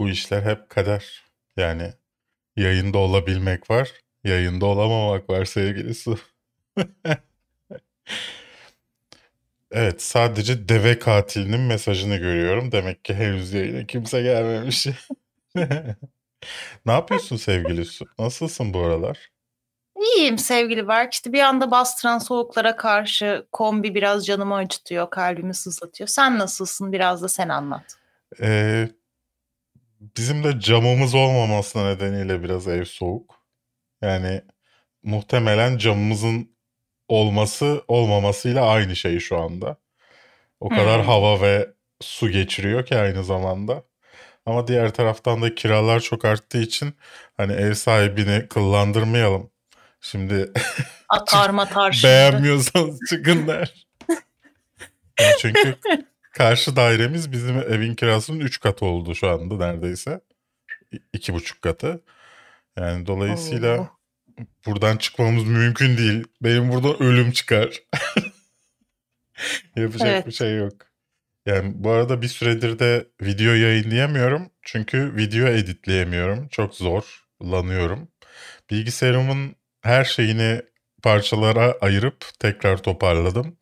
bu işler hep kader. Yani yayında olabilmek var, yayında olamamak var sevgili Su. evet sadece deve katilinin mesajını görüyorum. Demek ki henüz yayına kimse gelmemiş. ne yapıyorsun sevgili Su? Nasılsın bu aralar? İyiyim sevgili Berk. İşte bir anda bastıran soğuklara karşı kombi biraz canımı acıtıyor, kalbimi sızlatıyor. Sen nasılsın? Biraz da sen anlat. Ee, bizim de camımız olmaması nedeniyle biraz ev soğuk. Yani muhtemelen camımızın olması olmamasıyla aynı şey şu anda. O kadar hmm. hava ve su geçiriyor ki aynı zamanda. Ama diğer taraftan da kiralar çok arttığı için hani ev sahibini kıllandırmayalım. Şimdi atar matar beğenmiyorsanız çıkın der. yani çünkü karşı dairemiz bizim evin kirasının 3 katı oldu şu anda neredeyse. 2,5 katı. Yani dolayısıyla Oo. buradan çıkmamız mümkün değil. Benim buradan ölüm çıkar. Yapacak evet. bir şey yok. Yani bu arada bir süredir de video yayınlayamıyorum. Çünkü video editleyemiyorum. Çok zorlanıyorum. Bilgisayarımın her şeyini parçalara ayırıp tekrar toparladım.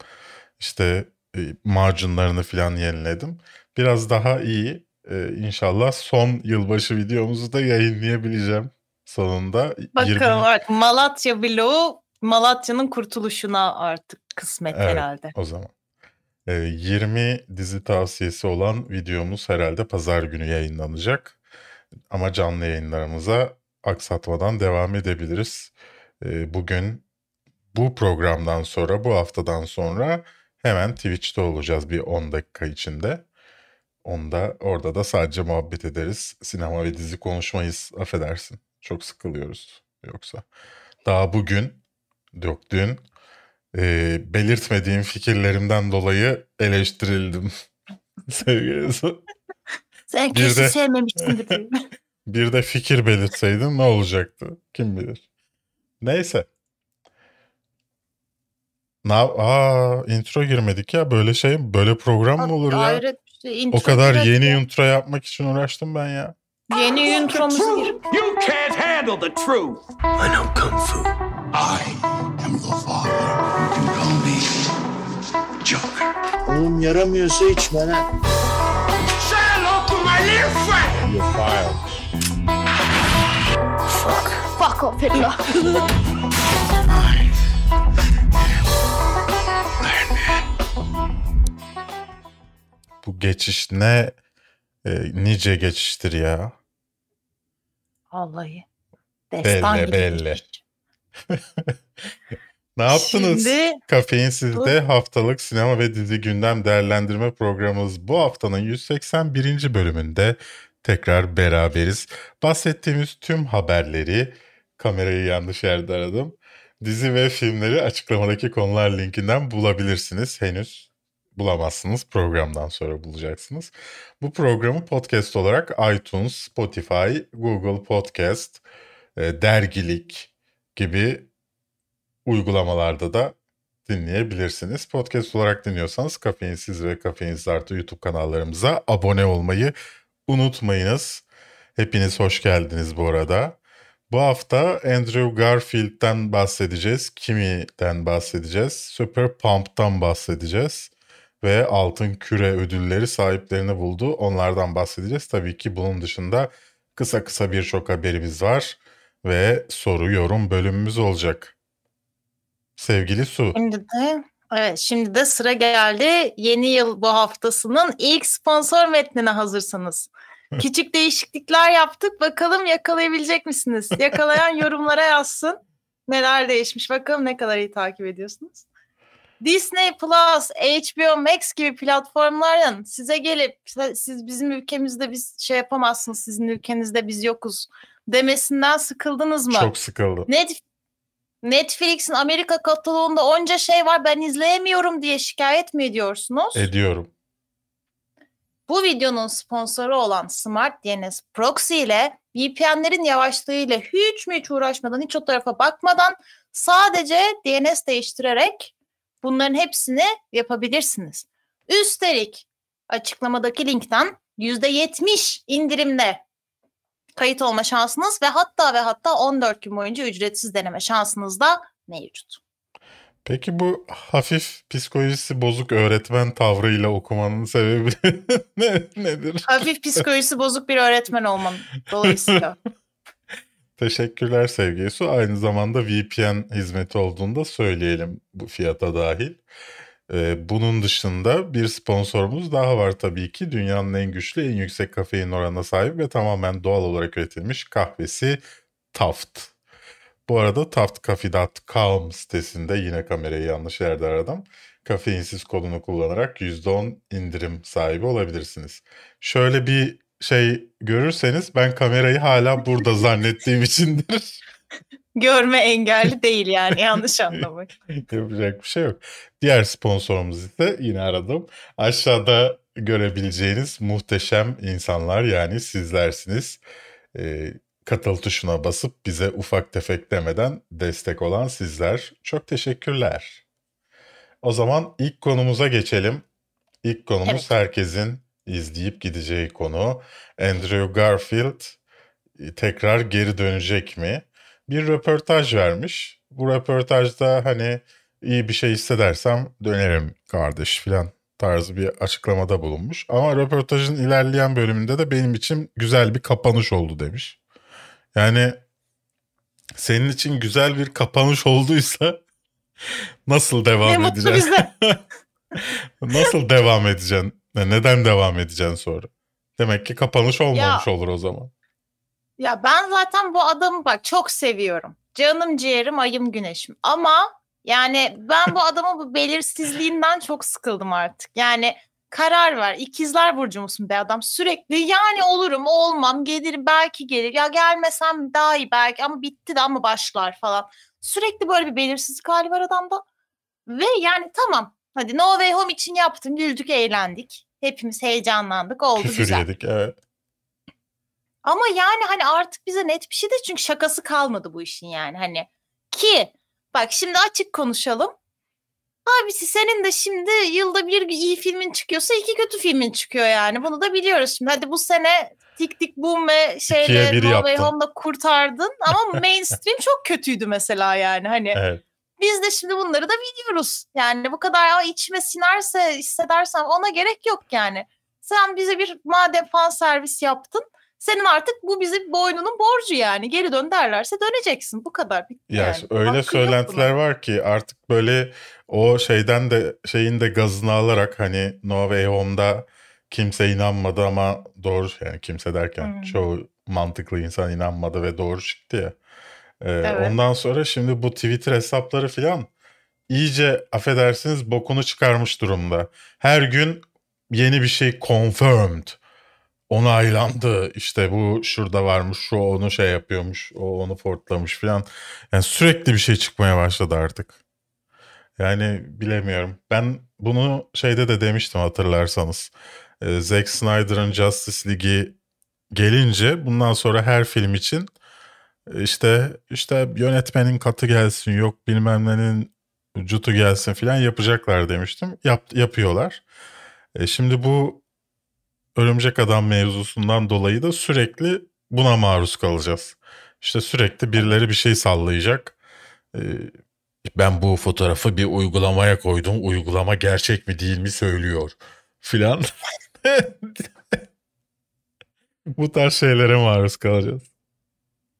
İşte e, marginlarını falan yeniledim. Biraz daha iyi. E, inşallah son yılbaşı videomuzu da yayınlayabileceğim sonunda. Bakalım 20... artık Malatya vlogu Malatya'nın kurtuluşuna artık kısmet evet, herhalde. o zaman. 20 e, dizi tavsiyesi olan videomuz herhalde pazar günü yayınlanacak. Ama canlı yayınlarımıza aksatmadan devam edebiliriz. Bugün bu programdan sonra, bu haftadan sonra hemen Twitch'te olacağız bir 10 dakika içinde. Onda orada da sadece muhabbet ederiz. Sinema ve dizi konuşmayız. Affedersin. Çok sıkılıyoruz yoksa. Daha bugün, yok dün e, belirtmediğim fikirlerimden dolayı eleştirildim. Sevgili Sen kesin de, sevmemişsindir. bir de fikir belirtseydim ne olacaktı? Kim bilir. Neyse. Na Aa, intro girmedik ya. Böyle şey, böyle program mı olur ya? Hayret şey, o kadar yeni ya. intro yapmak için uğraştım ben ya. Yeni intromuzu gir. You can't handle the truth. I know kung fu. I am your father. You can call me Joker. Oğlum yaramıyorsa içme lan. Say hello to my little friend. You're fired. Fuck. Fuck off Hitler. Bu geçiş ne e, nice geçiştir ya. Vallahi. Destan belli belli. ne yaptınız? Şimdi, Kafeinsiz'de bu... haftalık sinema ve dizi gündem değerlendirme programımız bu haftanın 181. bölümünde tekrar beraberiz. Bahsettiğimiz tüm haberleri kamerayı yanlış yerde aradım. Dizi ve filmleri açıklamadaki konular linkinden bulabilirsiniz. Henüz bulamazsınız. Programdan sonra bulacaksınız. Bu programı podcast olarak iTunes, Spotify, Google Podcast, e, dergilik gibi uygulamalarda da dinleyebilirsiniz. Podcast olarak dinliyorsanız Kafeinsiz ve Kafeinsiz Artı YouTube kanallarımıza abone olmayı unutmayınız. Hepiniz hoş geldiniz bu arada. Bu hafta Andrew Garfield'den bahsedeceğiz. Kimi'den bahsedeceğiz. Super Pump'tan bahsedeceğiz. Ve Altın Küre ödülleri sahiplerini buldu. Onlardan bahsedeceğiz. Tabii ki bunun dışında kısa kısa birçok haberimiz var. Ve soru yorum bölümümüz olacak. Sevgili Su. Şimdi de Evet şimdi de sıra geldi. Yeni yıl bu haftasının ilk sponsor metnine hazırsanız. Küçük değişiklikler yaptık. Bakalım yakalayabilecek misiniz? Yakalayan yorumlara yazsın. Neler değişmiş? Bakalım ne kadar iyi takip ediyorsunuz. Disney Plus, HBO Max gibi platformların size gelip siz bizim ülkemizde biz şey yapamazsınız, sizin ülkenizde biz yokuz demesinden sıkıldınız mı? Çok sıkıldım. Net, Netflix'in Amerika kataloğunda onca şey var ben izleyemiyorum diye şikayet mi ediyorsunuz? Ediyorum. Bu videonun sponsoru olan Smart DNS Proxy ile VPN'lerin yavaşlığıyla hiç mi hiç uğraşmadan, hiç o tarafa bakmadan sadece DNS değiştirerek bunların hepsini yapabilirsiniz. Üstelik açıklamadaki linkten %70 indirimle kayıt olma şansınız ve hatta ve hatta 14 gün boyunca ücretsiz deneme şansınız da mevcut. Peki bu hafif psikolojisi bozuk öğretmen tavrıyla okumanın sebebi ne, nedir? Hafif psikolojisi bozuk bir öğretmen olmam dolayısıyla. Teşekkürler sevgili Su. Aynı zamanda VPN hizmeti olduğunu da söyleyelim bu fiyata dahil. Ee, bunun dışında bir sponsorumuz daha var tabii ki. Dünyanın en güçlü, en yüksek kafein oranına sahip ve tamamen doğal olarak üretilmiş kahvesi Taft. Bu arada taftcafe.com sitesinde yine kamerayı yanlış yerde aradım. Kafeinsiz kodunu kullanarak %10 indirim sahibi olabilirsiniz. Şöyle bir şey görürseniz ben kamerayı hala burada zannettiğim içindir. Görme engelli değil yani yanlış anlamayın. Yapacak bir şey yok. Diğer sponsorumuz ise yine aradım. Aşağıda görebileceğiniz muhteşem insanlar yani sizlersiniz. Ee, katıl tuşuna basıp bize ufak tefek demeden destek olan sizler. Çok teşekkürler. O zaman ilk konumuza geçelim. İlk konumuz evet. herkesin izleyip gideceği konu. Andrew Garfield e, tekrar geri dönecek mi? Bir röportaj vermiş. Bu röportajda hani iyi bir şey hissedersem dönerim kardeş filan tarzı bir açıklamada bulunmuş. Ama röportajın ilerleyen bölümünde de benim için güzel bir kapanış oldu demiş. Yani senin için güzel bir kapanış olduysa nasıl devam ne edeceksin? nasıl devam edeceksin? Neden devam edeceksin sonra? Demek ki kapanış olmamış ya, olur o zaman. Ya ben zaten bu adamı bak çok seviyorum. Canım ciğerim ayım güneşim. Ama yani ben bu adamın bu belirsizliğinden çok sıkıldım artık. Yani karar ver. İkizler burcu musun be adam? Sürekli yani olurum, olmam, gelirim, belki gelir. Ya gelmesem daha iyi belki ama bitti de ama başlar falan. Sürekli böyle bir belirsizlik hali var adamda. Ve yani tamam hadi No Way Home için yaptım, güldük, eğlendik. Hepimiz heyecanlandık, oldu Küfür güzel. yedik evet. Ama yani hani artık bize net bir şey de çünkü şakası kalmadı bu işin yani hani. Ki bak şimdi açık konuşalım. Abisi senin de şimdi yılda bir iyi filmin çıkıyorsa iki kötü filmin çıkıyor yani. Bunu da biliyoruz şimdi. Hadi bu sene Tik Tik Boom ve şeyle No Way Home'la kurtardın ama mainstream çok kötüydü mesela yani. Hani evet. Biz de şimdi bunları da biliyoruz. Yani bu kadar içime sinerse hissedersem ona gerek yok yani. Sen bize bir madem fan servis yaptın senin artık bu bizim boynunun borcu yani. Geri dön derlerse döneceksin. Bu kadar. Bitti ya yani. öyle Hakkın söylentiler var ki artık böyle o şeyden de şeyin de gazını alarak hani No Way Home'da kimse inanmadı ama doğru yani kimse derken hmm. çoğu mantıklı insan inanmadı ve doğru çıktı ya. Ee, evet. Ondan sonra şimdi bu Twitter hesapları filan iyice affedersiniz bokunu çıkarmış durumda. Her gün yeni bir şey confirmed onaylandı. İşte bu şurada varmış, şu onu şey yapıyormuş, o onu fortlamış falan. Yani sürekli bir şey çıkmaya başladı artık. Yani bilemiyorum. Ben bunu şeyde de demiştim hatırlarsanız. Ee, Zack Snyder'ın Justice League'i gelince bundan sonra her film için işte işte yönetmenin katı gelsin yok bilmem nenin cutu gelsin filan yapacaklar demiştim. Yap, yapıyorlar. E şimdi bu Örümcek Adam mevzusundan dolayı da sürekli buna maruz kalacağız. İşte sürekli birileri bir şey sallayacak. Ee, ben bu fotoğrafı bir uygulamaya koydum. Uygulama gerçek mi değil mi söylüyor filan. bu tarz şeylere maruz kalacağız.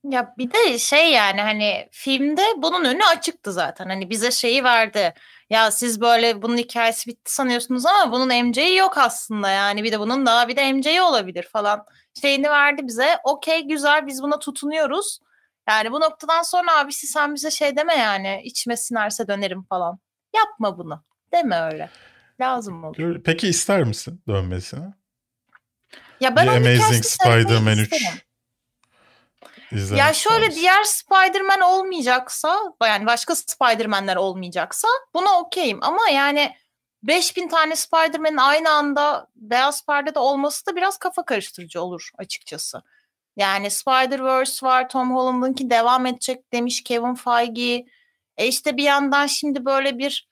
Ya bir de şey yani hani filmde bunun önü açıktı zaten. Hani bize şeyi verdi ya siz böyle bunun hikayesi bitti sanıyorsunuz ama bunun MC'yi yok aslında yani bir de bunun daha bir de MC'yi olabilir falan şeyini verdi bize. Okey güzel biz buna tutunuyoruz. Yani bu noktadan sonra abisi sen bize şey deme yani içime sinerse dönerim falan. Yapma bunu. Deme öyle. Lazım olur. Peki ister misin dönmesini? Ya ben The Amazing Spider-Man 3 İzlemek ya şöyle lazım. diğer Spider-Man olmayacaksa yani başka Spider-Man'ler olmayacaksa buna okeyim ama yani 5000 tane Spider-Man'in aynı anda beyaz perdede olması da biraz kafa karıştırıcı olur açıkçası. Yani Spider-Verse var, Tom Holland'ınki devam edecek demiş Kevin Feige. E işte bir yandan şimdi böyle bir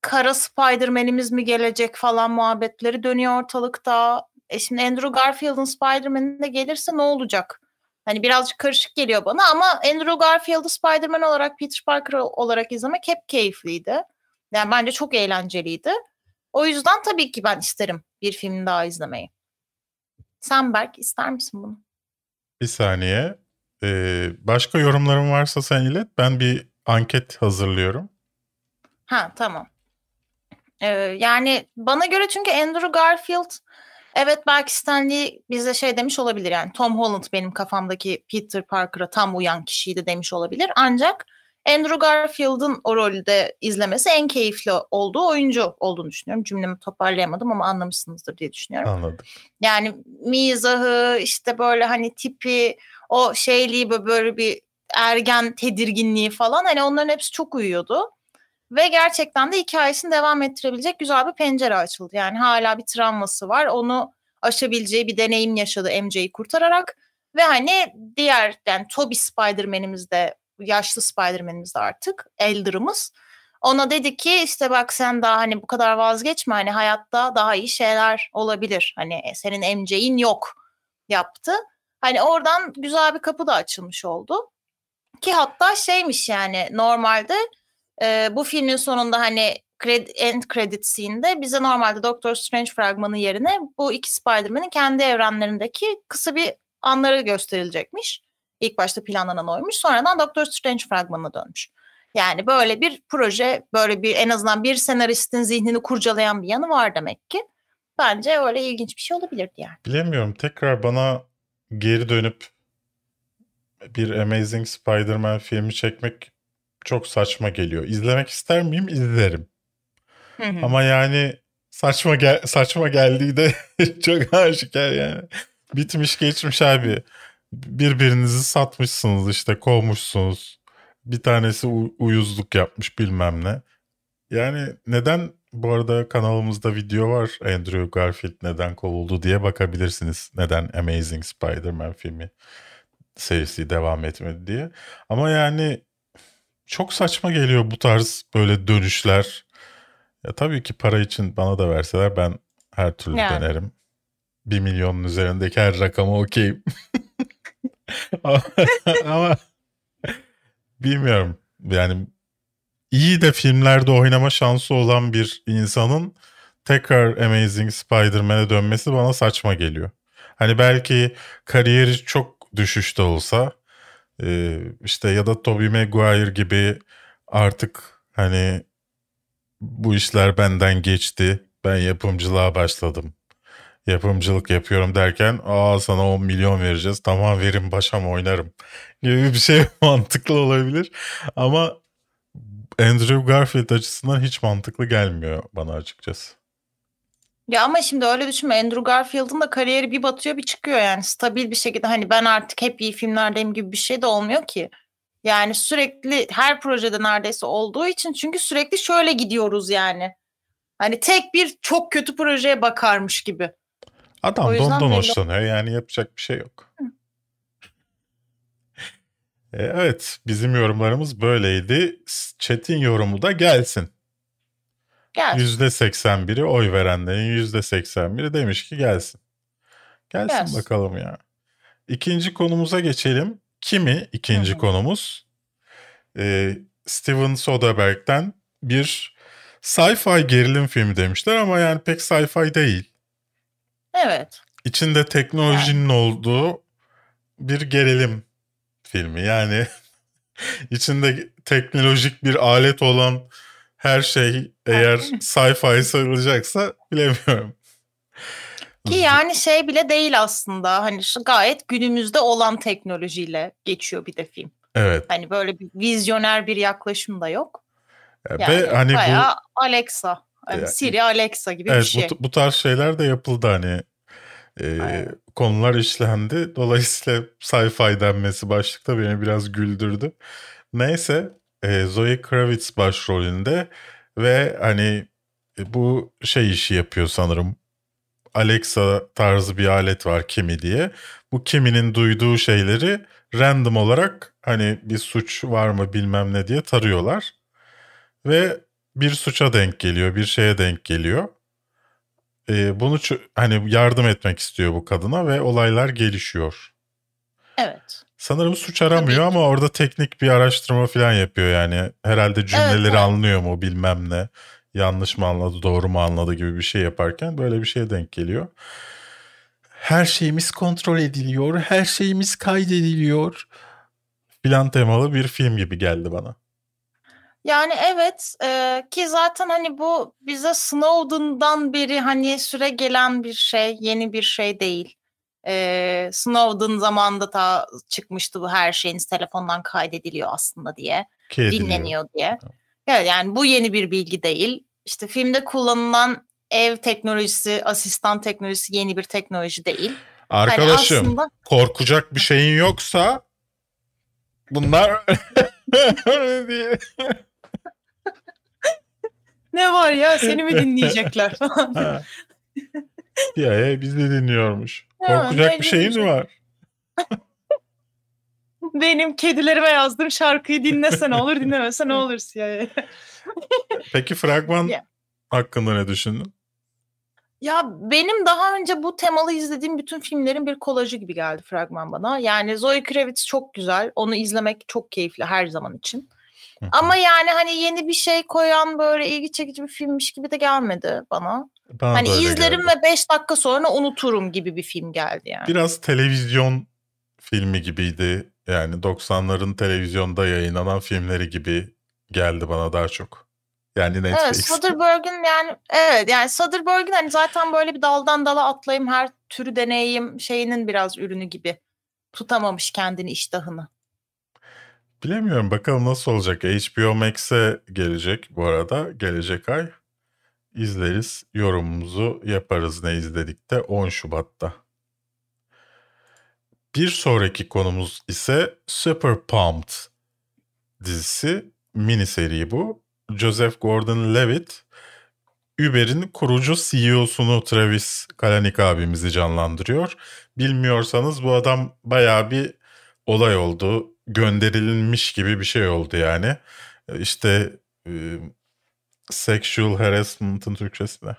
kara Spider-Man'imiz mi gelecek falan muhabbetleri dönüyor ortalıkta. E şimdi Andrew Garfield'ın Spider-Man'i de gelirse ne olacak? Hani birazcık karışık geliyor bana ama Andrew Garfield'ı Spider-Man olarak Peter Parker olarak izlemek hep keyifliydi. Yani bence çok eğlenceliydi. O yüzden tabii ki ben isterim bir film daha izlemeyi. Sen Berk ister misin bunu? Bir saniye. Ee, başka yorumların varsa sen ilet. Ben bir anket hazırlıyorum. Ha tamam. Ee, yani bana göre çünkü Andrew Garfield evet belki Stanley bize şey demiş olabilir yani Tom Holland benim kafamdaki Peter Parker'a tam uyan kişiydi demiş olabilir. Ancak Andrew Garfield'ın o rolde izlemesi en keyifli olduğu oyuncu olduğunu düşünüyorum. Cümlemi toparlayamadım ama anlamışsınızdır diye düşünüyorum. Anladım. Yani mizahı işte böyle hani tipi o şeyliği böyle bir ergen tedirginliği falan hani onların hepsi çok uyuyordu. Ve gerçekten de hikayesini devam ettirebilecek güzel bir pencere açıldı. Yani hala bir travması var. Onu aşabileceği bir deneyim yaşadı MJ'yi kurtararak. Ve hani diğer yani Toby Spider-Man'imiz de yaşlı Spider-Man'imiz de artık Elder'ımız. Ona dedi ki işte bak sen daha hani bu kadar vazgeçme hani hayatta daha iyi şeyler olabilir. Hani e, senin MJ'in yok yaptı. Hani oradan güzel bir kapı da açılmış oldu. Ki hatta şeymiş yani normalde e, bu filmin sonunda hani credit, end credit scene'de bize normalde Doctor Strange fragmanı yerine bu iki Spider-Man'in kendi evrenlerindeki kısa bir anları gösterilecekmiş. İlk başta planlanan oymuş. Sonradan Doctor Strange fragmanına dönmüş. Yani böyle bir proje, böyle bir en azından bir senaristin zihnini kurcalayan bir yanı var demek ki. Bence öyle ilginç bir şey olabilirdi yani. Bilemiyorum. Tekrar bana geri dönüp bir Amazing Spider-Man filmi çekmek çok saçma geliyor. İzlemek ister miyim? İzlerim. Hı hı. Ama yani saçma gel saçma geldiği de çok aşikar yani. Bitmiş geçmiş abi birbirinizi satmışsınız işte kovmuşsunuz. Bir tanesi uyuzluk yapmış bilmem ne. Yani neden bu arada kanalımızda video var Andrew Garfield neden kovuldu diye bakabilirsiniz. Neden Amazing Spider-Man filmi serisi devam etmedi diye. Ama yani çok saçma geliyor bu tarz böyle dönüşler. Ya tabii ki para için bana da verseler ben her türlü yani. denerim. Bir milyonun üzerindeki her rakama okeyim. ama, bilmiyorum. Yani iyi de filmlerde oynama şansı olan bir insanın tekrar Amazing Spider-Man'e dönmesi bana saçma geliyor. Hani belki kariyeri çok düşüşte olsa e, işte ya da Tobey Maguire gibi artık hani bu işler benden geçti. Ben yapımcılığa başladım yapımcılık yapıyorum derken aa sana 10 milyon vereceğiz tamam verin başam oynarım gibi bir şey mantıklı olabilir. Ama Andrew Garfield açısından hiç mantıklı gelmiyor bana açıkçası. Ya ama şimdi öyle düşünme Andrew Garfield'ın da kariyeri bir batıyor bir çıkıyor yani stabil bir şekilde hani ben artık hep iyi filmlerdeyim gibi bir şey de olmuyor ki. Yani sürekli her projede neredeyse olduğu için çünkü sürekli şöyle gidiyoruz yani. Hani tek bir çok kötü projeye bakarmış gibi. Adam dondan hoşlanıyor yani yapacak bir şey yok. E, evet bizim yorumlarımız böyleydi. Chat'in yorumu da gelsin. Gelsin. %81'i oy verenlerin %81'i demiş ki gelsin. Gelsin, gelsin. bakalım ya. İkinci konumuza geçelim. Kimi ikinci Hı-hı. konumuz? Ee, Steven Soderbergh'ten bir sci-fi gerilim filmi demişler ama yani pek sci-fi değil. Evet. İçinde teknolojinin yani. olduğu bir gerilim filmi. Yani içinde teknolojik bir alet olan her şey eğer sci-fi sayılacaksa bilemiyorum. Ki yani şey bile değil aslında. Hani gayet günümüzde olan teknolojiyle geçiyor bir de film. Evet. Hani böyle bir vizyoner bir yaklaşım da yok. Yani Ve hani bayağı bu Alexa. Yani Siri Alexa gibi evet, bir şey. Bu, bu tarz şeyler de yapıldı hani e, konular işlendi. Dolayısıyla sci-fi denmesi başlıkta beni biraz güldürdü. Neyse e, Zoe Kravitz başrolünde ve hani e, bu şey işi yapıyor sanırım. Alexa tarzı bir alet var Kimi diye. Bu Kimi'nin duyduğu şeyleri random olarak hani bir suç var mı bilmem ne diye tarıyorlar. Ve bir suça denk geliyor, bir şeye denk geliyor. Ee, bunu hani yardım etmek istiyor bu kadına ve olaylar gelişiyor. Evet. Sanırım suç aramıyor ama orada teknik bir araştırma falan yapıyor yani. Herhalde cümleleri evet. anlıyor mu bilmem ne. Yanlış mı anladı doğru mu anladı gibi bir şey yaparken böyle bir şeye denk geliyor. Her şeyimiz kontrol ediliyor, her şeyimiz kaydediliyor filan temalı bir film gibi geldi bana. Yani evet e, ki zaten hani bu bize Snowden'dan beri hani süre gelen bir şey, yeni bir şey değil. E, Snowden zamanında ta çıkmıştı bu her şeyiniz telefondan kaydediliyor aslında diye, Kediliyor. dinleniyor diye. Evet yani bu yeni bir bilgi değil. İşte filmde kullanılan ev teknolojisi, asistan teknolojisi yeni bir teknoloji değil. Arkadaşım yani aslında... korkacak bir şeyin yoksa bunlar diye. ne var ya seni mi dinleyecekler falan. CIA bizi dinliyormuş. Korkacak bir şeyin mi var? Benim kedilerime yazdığım şarkıyı dinlese ne olur dinlemese ne olur CIA. Peki fragman yeah. hakkında ne düşündün? Ya benim daha önce bu temalı izlediğim bütün filmlerin bir kolajı gibi geldi fragman bana. Yani Zoe Kravitz çok güzel. Onu izlemek çok keyifli her zaman için. Ama yani hani yeni bir şey koyan böyle ilgi çekici bir filmmiş gibi de gelmedi bana. bana hani izlerim geldi. ve 5 dakika sonra unuturum gibi bir film geldi yani. Biraz televizyon filmi gibiydi. Yani 90'ların televizyonda yayınlanan filmleri gibi geldi bana daha çok. Yani Netflix. Evet Soderbergh'in yani evet yani Soderbergh'in hani zaten böyle bir daldan dala atlayayım her türü deneyeyim şeyinin biraz ürünü gibi. Tutamamış kendini iştahını. Bilemiyorum bakalım nasıl olacak. HBO Max'e gelecek bu arada. Gelecek ay. izleriz. Yorumumuzu yaparız ne izledik de 10 Şubat'ta. Bir sonraki konumuz ise Super Pumped dizisi. Mini seri bu. Joseph Gordon-Levitt Uber'in kurucu CEO'sunu Travis Kalanick abimizi canlandırıyor. Bilmiyorsanız bu adam baya bir olay oldu gönderilmiş gibi bir şey oldu yani. İşte e, sexual harassment'ın Türkçesi ne?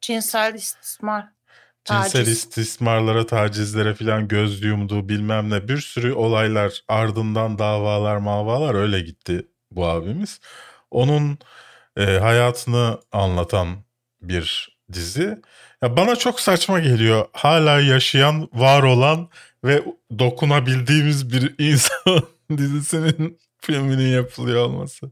Cinsel istismar. Cinsel taciz. istismarlara, tacizlere falan göz yumduğu bilmem ne bir sürü olaylar ardından davalar mavalar öyle gitti bu abimiz. Onun e, hayatını anlatan bir dizi. Ya bana çok saçma geliyor. Hala yaşayan, var olan ve dokunabildiğimiz bir insan dizisinin filminin yapılıyor olması.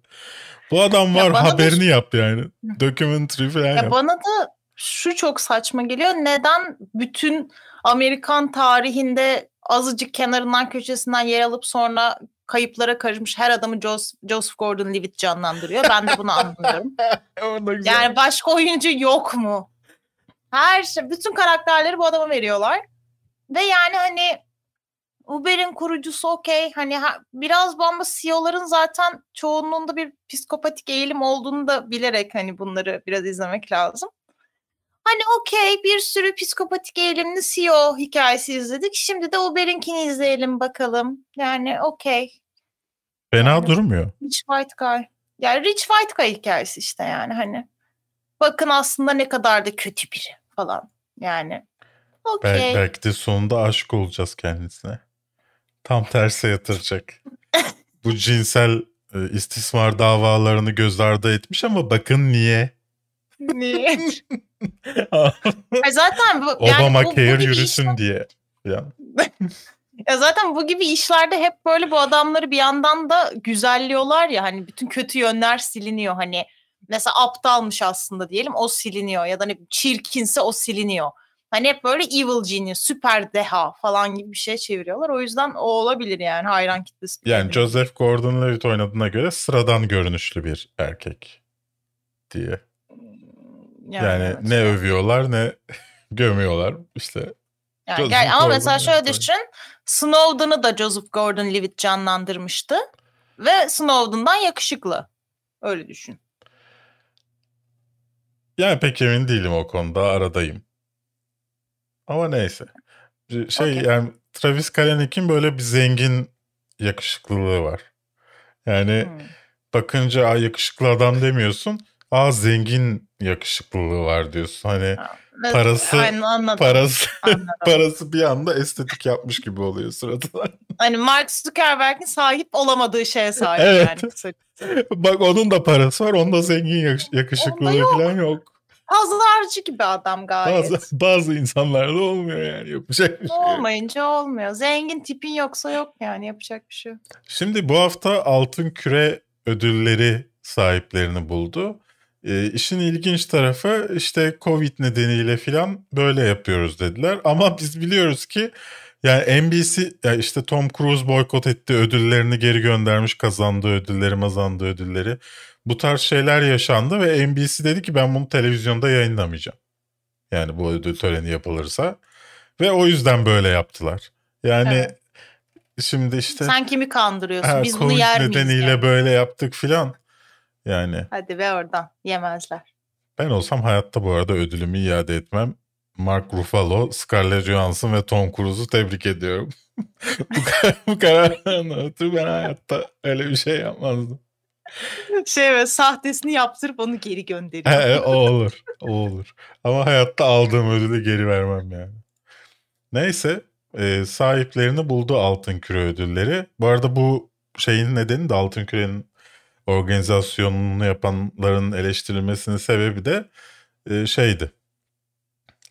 Bu adam var haberini da... yap yani. Documentary falan ya yap. Bana da şu çok saçma geliyor. Neden bütün Amerikan tarihinde azıcık kenarından köşesinden yer alıp sonra kayıplara karışmış her adamı Joseph Gordon-Levitt canlandırıyor. Ben de bunu anlamıyorum. yani başka oyuncu yok mu? Her şey, bütün karakterleri bu adama veriyorlar. Ve yani hani Uber'in kurucusu okey. Hani ha, biraz bu ama CEO'ların zaten çoğunluğunda bir psikopatik eğilim olduğunu da bilerek hani bunları biraz izlemek lazım. Hani okey bir sürü psikopatik eğilimli CEO hikayesi izledik. Şimdi de Uber'inkini izleyelim bakalım. Yani okey. Fena yani, durmuyor. Rich White Guy. Yani Rich White Guy hikayesi işte yani hani. Bakın aslında ne kadar da kötü biri falan. Yani okey. Bel- belki de sonunda aşık olacağız kendisine. Tam terse yatıracak. Bu cinsel e, istismar davalarını göz ardı etmiş ama bakın niye. Niye? zaten bu, yani Obama bu, care bu yürüsün işler... diye. Yani. ya zaten bu gibi işlerde hep böyle bu adamları bir yandan da güzelliyorlar ya hani bütün kötü yönler siliniyor hani mesela aptalmış aslında diyelim o siliniyor ya da hani çirkinse o siliniyor. Hani hep böyle evil genius, süper deha falan gibi bir şey çeviriyorlar. O yüzden o olabilir yani hayran kitlesi. Yani Joseph Gordon-Levitt oynadığına göre sıradan görünüşlü bir erkek diye. Yani, yani evet. ne övüyorlar ne gömüyorlar işte. Yani gel, ama mesela şöyle düşün. Snowden'ı da Joseph Gordon-Levitt canlandırmıştı. Ve Snowden'dan yakışıklı. Öyle düşün. Yani pek emin değilim o konuda aradayım. Ama neyse. Şey okay. yani Travis Kalanick'in böyle bir zengin yakışıklılığı var. Yani hmm. bakınca ay yakışıklı adam demiyorsun. Aa zengin yakışıklılığı var diyorsun. Hani parası Aynen, parası anladım. parası bir anda estetik yapmış gibi oluyor suratına. Hani Mark Zuckerberg'in sahip olamadığı şeye sahip evet. yani. Bak onun da parası var. Onda zengin yakışıklılığı yok. falan yok. Pazarcı gibi adam gayet. Bazı, bazı insanlarda olmuyor yani yapacak bir şey. Olmayınca olmuyor. Zengin tipin yoksa yok yani yapacak bir şey yok. Şimdi bu hafta Altın Küre ödülleri sahiplerini buldu. E, işin ilginç tarafı işte Covid nedeniyle filan böyle yapıyoruz dediler. Ama biz biliyoruz ki yani NBC yani işte Tom Cruise boykot etti ödüllerini geri göndermiş kazandığı ödülleri mazandığı ödülleri. Bu tarz şeyler yaşandı ve NBC dedi ki ben bunu televizyonda yayınlamayacağım. Yani bu ödül töreni yapılırsa. Ve o yüzden böyle yaptılar. Yani evet. şimdi işte... Sen kimi kandırıyorsun? Ha, Biz bunu yer miyiz? nedeniyle yani? böyle yaptık filan. Yani. Hadi ve oradan yemezler. Ben olsam hayatta bu arada ödülümü iade etmem. Mark Ruffalo, Scarlett Johansson ve Tom Cruise'u tebrik ediyorum. bu, kar bu karardan ötürü ben hayatta öyle bir şey yapmazdım. Şey ve sahtesini yaptırıp onu geri gönderiyor. He, o olur. O olur. Ama hayatta aldığım ödülü geri vermem yani. Neyse e, sahiplerini buldu Altın Küre ödülleri. Bu arada bu şeyin nedeni de Altın Küre'nin organizasyonunu yapanların eleştirilmesinin sebebi de e, şeydi.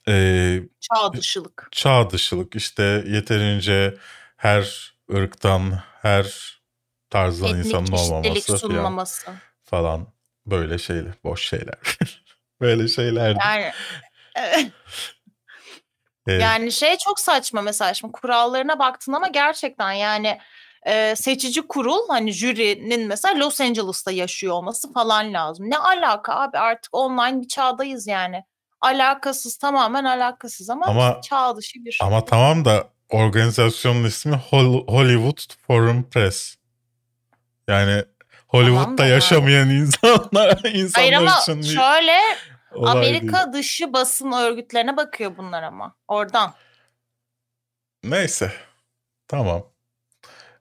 E, çağ dışılık. Çağ dışılık işte yeterince her ırktan, her tarzdan Etnik insanın olmaması falan, falan böyle şeyler, boş şeyler. böyle şeyler. Yani yani şey çok saçma mesela şimdi kurallarına baktın ama gerçekten yani e, seçici kurul hani jürinin mesela Los Angeles'ta yaşıyor olması falan lazım. Ne alaka abi artık online bir çağdayız yani. Alakasız tamamen alakasız ama, ama çağ dışı bir. Ama tamam da organizasyonun ismi Hollywood Foreign Press. Yani Hollywood'da tamam yaşamayan yani. insanlar insanlar Hayır ama için şöyle Amerika değil. dışı basın örgütlerine bakıyor bunlar ama oradan. Neyse. Tamam.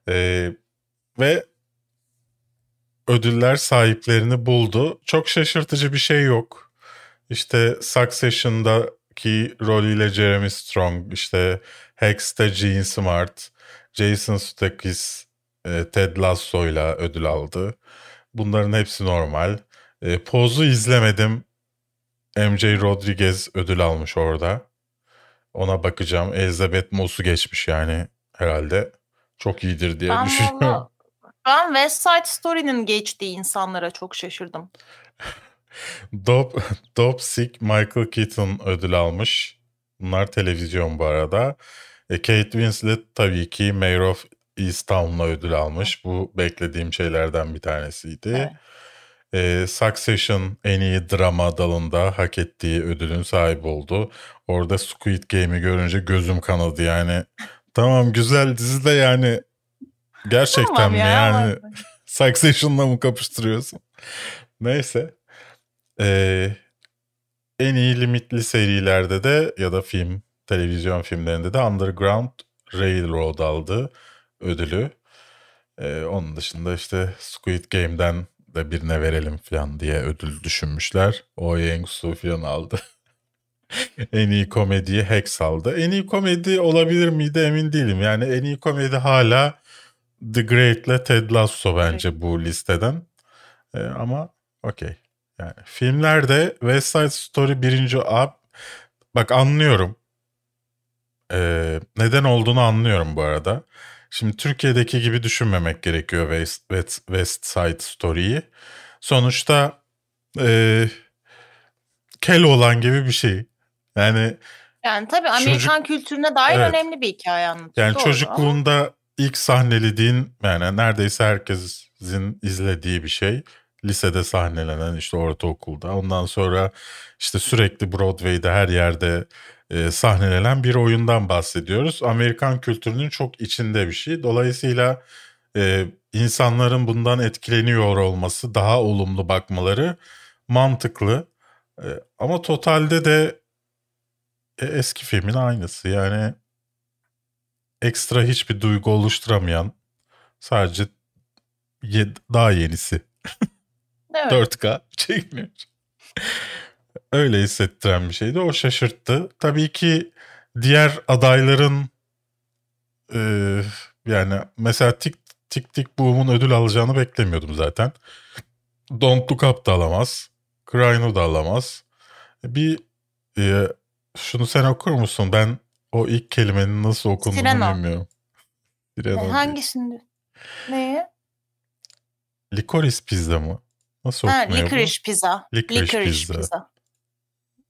Ee, ve ödüller sahiplerini buldu. Çok şaşırtıcı bir şey yok. İşte Succession'daki rolüyle Jeremy Strong, işte Hex'te Gene Smart, Jason Sudeikis, e, Ted Lasso'yla ödül aldı. Bunların hepsi normal. E, Poz'u izlemedim. MJ Rodriguez ödül almış orada. Ona bakacağım. Elizabeth Moss'u geçmiş yani herhalde çok iyidir diye ben düşünüyorum. Valla, ben West Side Story'nin geçtiği insanlara çok şaşırdım. Dope, Dope Sick Michael Keaton ödül almış. Bunlar televizyon bu arada. E, Kate Winslet tabii ki Mayor of Easttown'la ödül almış. Bu beklediğim şeylerden bir tanesiydi. Evet. E, Succession en iyi drama dalında hak ettiği ödülün sahibi oldu. Orada Squid Game'i görünce gözüm kanadı yani. Tamam güzel dizi de yani gerçekten tamam mi ya, yani Succession'la mı kapıştırıyorsun? Neyse. Ee, en iyi limitli serilerde de ya da film, televizyon filmlerinde de Underground Railroad aldı ödülü. Ee, onun dışında işte Squid Game'den de birine verelim falan diye ödül düşünmüşler. O Yang Su falan aldı. en iyi komediyi Hex aldı. En iyi komedi olabilir miydi emin değilim. Yani en iyi komedi hala The Great ile Ted Lasso bence bu listeden. Ee, ama okey. Yani filmlerde West Side Story birinci ab bak anlıyorum. Ee, neden olduğunu anlıyorum bu arada. Şimdi Türkiye'deki gibi düşünmemek gerekiyor West, West, West Side Story'yi. Sonuçta e, kel olan gibi bir şey. Yani yani tabii Amerikan çocuk, kültürüne dair evet. önemli bir hikaye anlatıyor. Yani Doğru çocukluğunda ilk sahnelediğin yani neredeyse herkesin izlediği bir şey. Lisede sahnelenen işte ortaokulda. Ondan sonra işte sürekli Broadway'de her yerde e, sahnelenen bir oyundan bahsediyoruz. Amerikan kültürünün çok içinde bir şey. Dolayısıyla e, insanların bundan etkileniyor olması, daha olumlu bakmaları mantıklı. E, ama totalde de e, eski filmin aynısı. Yani ekstra hiçbir duygu oluşturamayan sadece ye- daha yenisi. Evet. 4K çekmiyor. Öyle hissettiren bir şeydi. O şaşırttı. Tabii ki diğer adayların e, yani mesela Tik Tik Tik Boom'un ödül alacağını beklemiyordum zaten. Don't Look Up da alamaz. Cryno da alamaz. Bir e, şunu sen okur musun? Ben o ilk kelimenin nasıl okunduğunu Sireno. bilmiyorum. Sireno. Hangisinde? Neye? Licorice pizza mı? Nasıl ha, okunuyor licorice bu? pizza. Licorice, licorice pizza. pizza.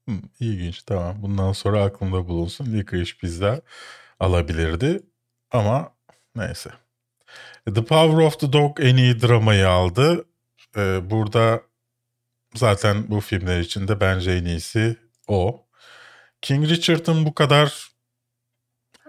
Hmm, ilginç tamam. Bundan sonra aklımda bulunsun. Licorice pizza alabilirdi. Ama neyse. The Power of the Dog en iyi dramayı aldı. Ee, burada zaten bu filmler içinde bence en iyisi o. King Richard'ın bu kadar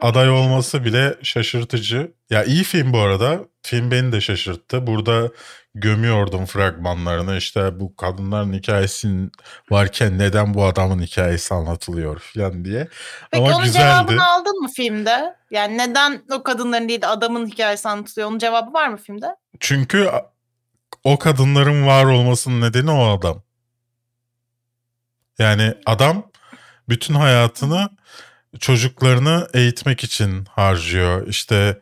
aday olması bile şaşırtıcı. Ya iyi film bu arada. Film beni de şaşırttı. Burada gömüyordum fragmanlarını. İşte bu kadınların hikayesinin varken neden bu adamın hikayesi anlatılıyor falan diye. Peki Ama onun güzeldi. cevabını aldın mı filmde? Yani neden o kadınların değil de adamın hikayesi anlatılıyor? Onun cevabı var mı filmde? Çünkü o kadınların var olmasının nedeni o adam. Yani adam bütün hayatını çocuklarını eğitmek için harcıyor. İşte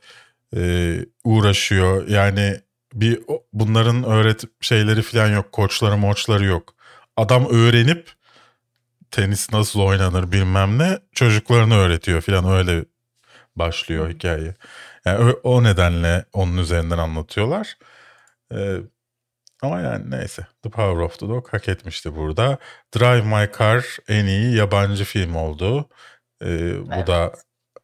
e, uğraşıyor. Yani bir bunların öğret şeyleri falan yok. Koçları moçları yok. Adam öğrenip tenis nasıl oynanır bilmem ne çocuklarını öğretiyor falan öyle başlıyor hikaye. Yani o nedenle onun üzerinden anlatıyorlar. Ee, ama yani neyse. The Power of the Dog hak etmişti burada. Drive My Car en iyi yabancı film oldu. Ee, evet. Bu da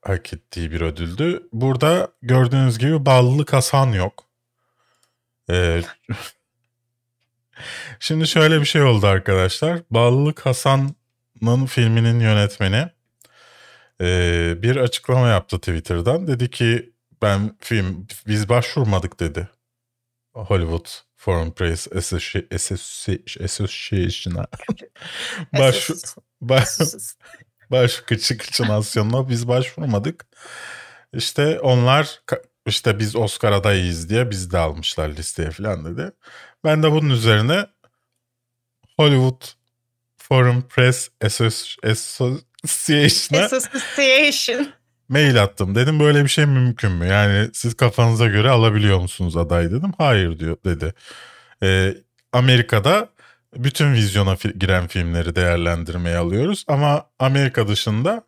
hak ettiği bir ödüldü. Burada gördüğünüz gibi Bağlılık Hasan yok. Ee, şimdi şöyle bir şey oldu arkadaşlar. Bağlılık Hasan'ın filminin yönetmeni e, bir açıklama yaptı Twitter'dan. Dedi ki ben film biz başvurmadık dedi. Hollywood Foreign Press Association'a baş, baş, baş kıçı kıçınasyonuna biz başvurmadık. İşte onlar işte biz Oscar adayıyız diye biz de almışlar listeye falan dedi. Ben de bunun üzerine Hollywood Foreign Press Association'a Association. mail attım. Dedim böyle bir şey mümkün mü? Yani siz kafanıza göre alabiliyor musunuz aday dedim. Hayır diyor dedi. Ee, Amerika'da bütün vizyona fi- giren filmleri değerlendirmeye alıyoruz. Ama Amerika dışında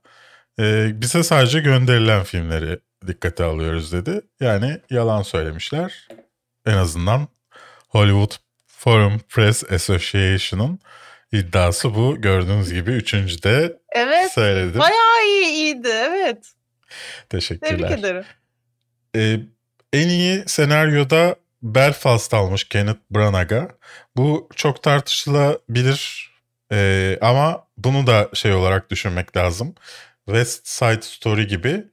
e, bize sadece gönderilen filmleri dikkate alıyoruz dedi. Yani yalan söylemişler. En azından Hollywood Foreign Press Association'ın iddiası bu. Gördüğünüz gibi üçüncü de evet, söyledim. Bayağı iyi, iyiydi evet. Teşekkürler. Tebrik ederim. Ee, en iyi senaryoda Belfast almış Kenneth Branagh'a. Bu çok tartışılabilir ee, ama bunu da şey olarak düşünmek lazım. West Side Story gibi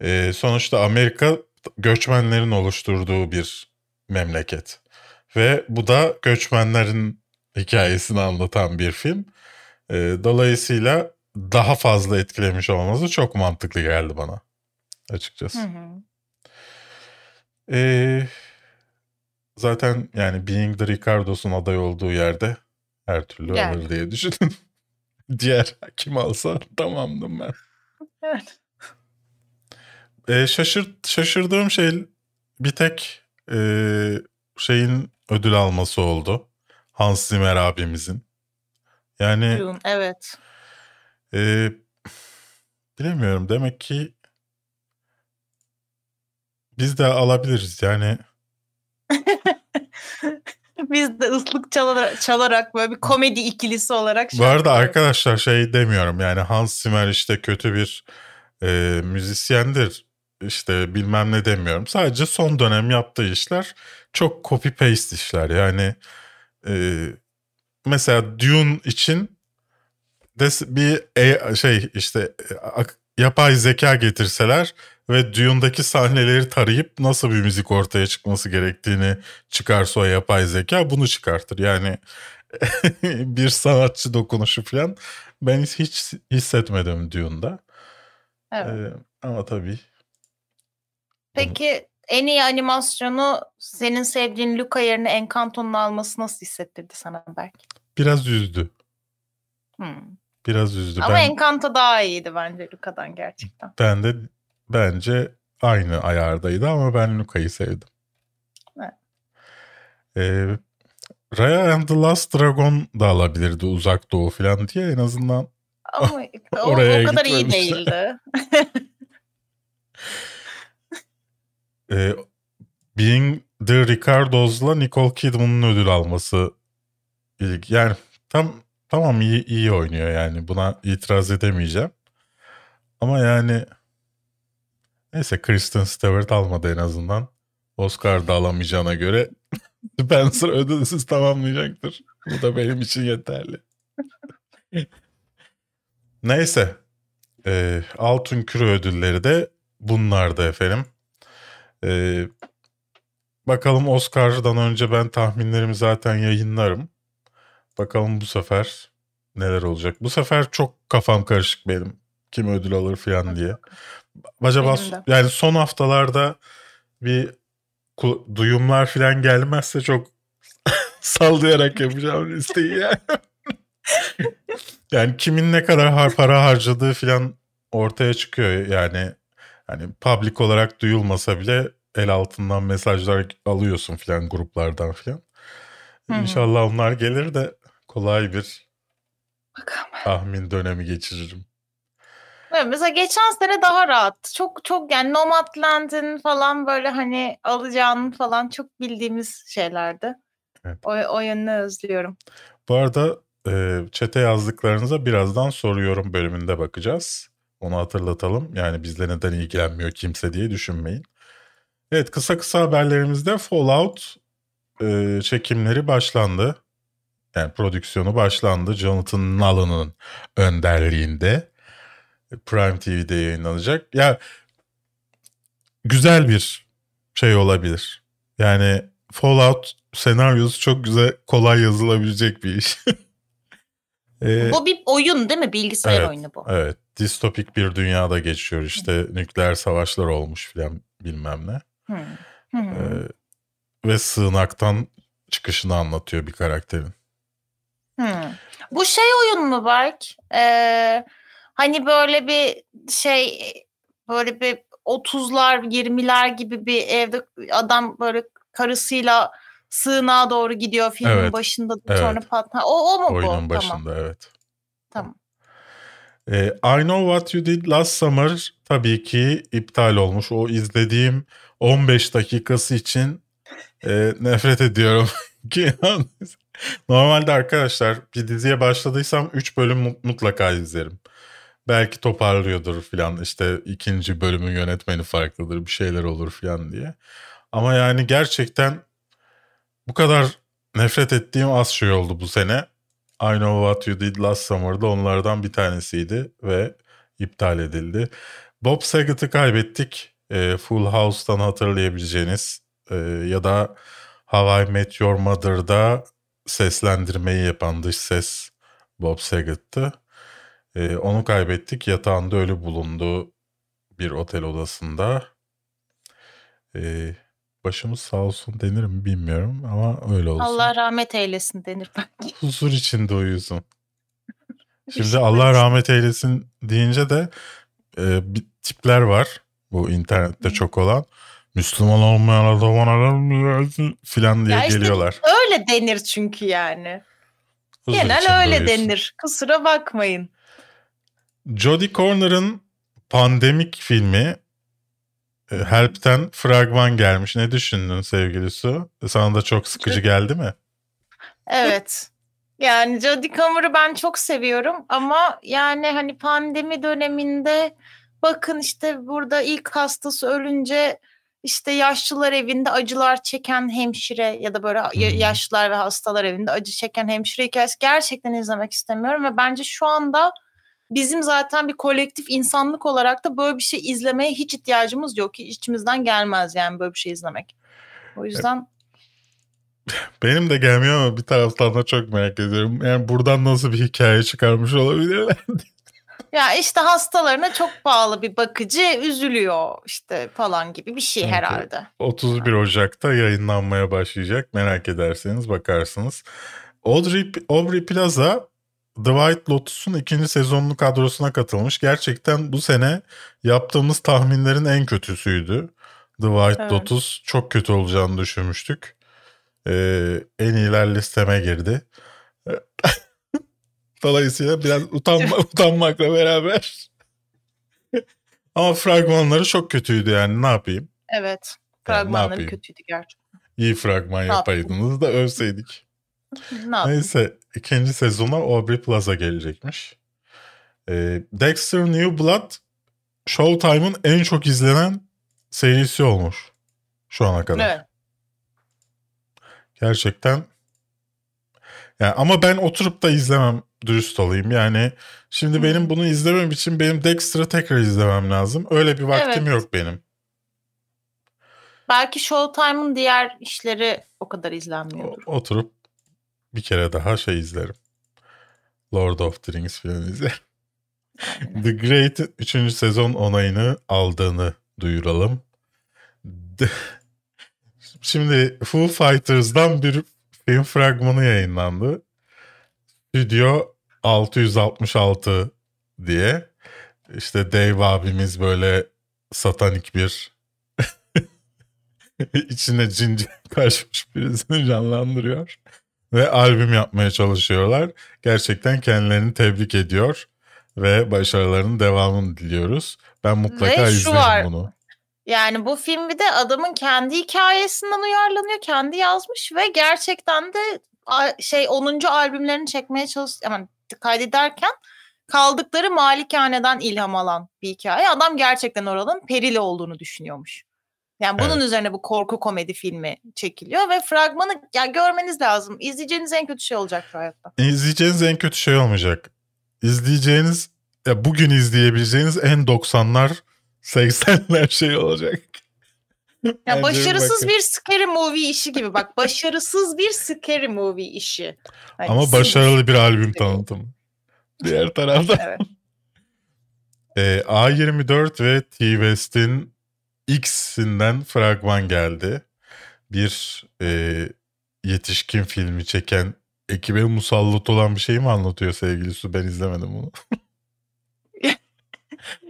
e, sonuçta Amerika göçmenlerin oluşturduğu bir memleket. Ve bu da göçmenlerin hikayesini anlatan bir film. E, dolayısıyla daha fazla etkilemiş olması çok mantıklı geldi bana açıkçası. Hı hı. E, zaten yani Being the Ricardo'sun aday olduğu yerde her türlü yani. alır diye düşündüm. Diğer kim alsa tamamdım ben. Evet. E, şaşırt, şaşırdığım şey bir tek e, şeyin ödül alması oldu. Hans Zimmer abimizin. Yani evet. E, bilemiyorum demek ki biz de alabiliriz yani. biz de ıslık çalarak, çalarak böyle bir komedi ikilisi olarak. Bu arada arkadaşlar şey demiyorum yani Hans Zimmer işte kötü bir e, müzisyendir işte bilmem ne demiyorum. Sadece son dönem yaptığı işler çok copy paste işler. Yani e, mesela Dune için de bir e, şey işte yapay zeka getirseler ve Dune'daki sahneleri tarayıp nasıl bir müzik ortaya çıkması gerektiğini çıkarsa o yapay zeka bunu çıkartır. Yani bir sanatçı dokunuşu falan ben hiç hissetmedim Dune'da. Evet. Ee, ama tabii Peki en iyi animasyonu senin sevdiğin Luca yerine Encanto'nun alması nasıl hissettirdi sana belki? Biraz üzdü. Hmm. Biraz üzdü. Ama ben, Encanto daha iyiydi bence Luca'dan gerçekten. Ben de bence aynı ayardaydı ama ben Luca'yı sevdim. Evet. Ee, Raya and the Last Dragon da alabilirdi uzak doğu falan diye en azından ama o, oraya o kadar iyi değildi. ee, Being the Ricardo's'la Nicole Kidman'ın ödül alması yani tam tamam iyi iyi oynuyor yani buna itiraz edemeyeceğim. Ama yani neyse Kristen Stewart almadı en azından. Oscar da alamayacağına göre Spencer ödülsüz tamamlayacaktır. Bu da benim için yeterli. Neyse. E, Altın Küre ödülleri de bunlardı efendim. E, bakalım Oscar'dan önce ben tahminlerimi zaten yayınlarım. Bakalım bu sefer neler olacak. Bu sefer çok kafam karışık benim. Kim ödül alır falan diye. Acaba yani son haftalarda bir duyumlar falan gelmezse çok sallayarak yapacağım listeyi yani. yani kimin ne kadar para harcadığı falan ortaya çıkıyor yani. Hani public olarak duyulmasa bile el altından mesajlar alıyorsun falan gruplardan falan. İnşallah onlar gelir de kolay bir Bakalım. tahmin dönemi geçiririm. Evet, mesela geçen sene daha rahat. Çok çok yani Nomadland'in falan böyle hani alacağını falan çok bildiğimiz şeylerdi. Evet. O, o yönünü özlüyorum. Bu arada e, çete yazdıklarınıza birazdan soruyorum bölümünde bakacağız. Onu hatırlatalım. Yani bizle neden ilgilenmiyor kimse diye düşünmeyin. Evet kısa kısa haberlerimizde Fallout e, çekimleri başlandı. Yani prodüksiyonu başlandı. Jonathan Nolan'ın önderliğinde. Prime TV'de yayınlanacak. Ya güzel bir şey olabilir. Yani Fallout senaryosu çok güzel, kolay yazılabilecek bir iş. ee, bu bir oyun değil mi? Bilgisayar evet, oyunu bu. Evet. Distopik bir dünyada geçiyor. İşte Hı. nükleer savaşlar olmuş filan bilmem ne. Hı. Hı. Ee, ve sığınaktan çıkışını anlatıyor bir karakterin. Hı. Bu şey oyun mu Berk? Ee, Hani böyle bir şey böyle bir 30'lar 20'ler gibi bir evde adam böyle karısıyla sığınağa doğru gidiyor filmin evet, başında evet. sonra patlar. O, o mu Oyunun bu? Oyunun başında tamam. evet. Tamam. Ee, I Know What You Did Last Summer tabii ki iptal olmuş. O izlediğim 15 dakikası için e, nefret ediyorum. ki Normalde arkadaşlar bir diziye başladıysam 3 bölüm mutlaka izlerim belki toparlıyordur filan işte ikinci bölümün yönetmeni farklıdır bir şeyler olur filan diye. Ama yani gerçekten bu kadar nefret ettiğim az şey oldu bu sene. I Know What You Did Last Summer'da onlardan bir tanesiydi ve iptal edildi. Bob Saget'ı kaybettik. E, Full House'tan hatırlayabileceğiniz e, ya da How I Met Your Mother'da seslendirmeyi yapan dış ses Bob Saget'tı. Ee, onu kaybettik. Yatağında ölü bulundu bir otel odasında. Ee, başımız sağ olsun denir mi bilmiyorum ama öyle olsun. Allah rahmet eylesin denir bence. Huzur içinde uyusun. Şimdi Allah rahmet eylesin deyince de e, bir tipler var bu internette çok olan. Müslüman olmayan adamlar filan diye ya işte geliyorlar. Öyle denir çünkü yani. Huzur Genel öyle denir. Kusura bakmayın. Jodie Corner'ın pandemik filmi e, Help'ten fragman gelmiş. Ne düşündün sevgili Su? Sana da çok sıkıcı geldi mi? Evet. Yani Jodie Comer'ı ben çok seviyorum ama yani hani pandemi döneminde bakın işte burada ilk hastası ölünce işte yaşlılar evinde acılar çeken hemşire ya da böyle hmm. yaşlılar ve hastalar evinde acı çeken hemşire hikayesi gerçekten izlemek istemiyorum ve bence şu anda bizim zaten bir kolektif insanlık olarak da böyle bir şey izlemeye hiç ihtiyacımız yok. Hiç içimizden gelmez yani böyle bir şey izlemek. O yüzden benim de gelmiyor ama bir taraftan da çok merak ediyorum. Yani buradan nasıl bir hikaye çıkarmış olabilirler ya işte hastalarına çok bağlı bir bakıcı üzülüyor işte falan gibi bir şey herhalde. 31 Ocak'ta yayınlanmaya başlayacak. Merak ederseniz bakarsınız. Audrey, Aubrey Plaza The White Lotus'un ikinci sezonlu kadrosuna katılmış. Gerçekten bu sene yaptığımız tahminlerin en kötüsüydü. The White evet. Lotus çok kötü olacağını düşünmüştük. Ee, en iyiler listeme girdi. Dolayısıyla biraz utanma, utanmakla beraber. Ama fragmanları çok kötüydü yani ne yapayım? Evet. Fragmanları yani kötüydü gerçekten. İyi fragman ne yapaydınız da övseydik. Neyse ikinci sezona Aubrey Plaza gelecekmiş. Ee, Dexter New Blood Showtime'ın en çok izlenen serisi olmuş şu ana kadar. Evet. Gerçekten yani ama ben oturup da izlemem dürüst olayım. Yani şimdi benim bunu izlemem için benim Dexter'ı tekrar izlemem lazım. Öyle bir vaktim evet. yok benim. Belki Showtime'ın diğer işleri o kadar izlenmiyordur. Oturup bir kere daha şey izlerim. Lord of the Rings falan izlerim. The Great 3. sezon onayını aldığını duyuralım. Şimdi Foo Fighters'dan bir film fragmanı yayınlandı. Stüdyo 666 diye. İşte Dave abimiz böyle satanik bir içine cin kaçmış birisini canlandırıyor. Ve albüm yapmaya çalışıyorlar. Gerçekten kendilerini tebrik ediyor. Ve başarılarının devamını diliyoruz. Ben mutlaka ve izlerim var. bunu. Yani bu film bir de adamın kendi hikayesinden uyarlanıyor. Kendi yazmış ve gerçekten de şey 10. albümlerini çekmeye çalış yani kaydederken kaldıkları malikaneden ilham alan bir hikaye. Adam gerçekten oranın perili olduğunu düşünüyormuş. Yani bunun evet. üzerine bu korku komedi filmi çekiliyor ve fragmanı ya görmeniz lazım. İzleyeceğiniz en kötü şey olacak hayatta. İzleyeceğiniz en kötü şey olmayacak. İzleyeceğiniz ya bugün izleyebileceğiniz en 90'lar 80'ler şey olacak. Ya başarısız bir scary movie işi gibi bak başarısız bir scary movie işi. Hani Ama başarılı bir albüm tanıtımı. Diğer tarafta. evet. E, A24 ve T-West'in X'inden fragman geldi. Bir e, yetişkin filmi çeken ekibe musallat olan bir şey mi anlatıyor sevgili Su? Ben izlemedim bunu.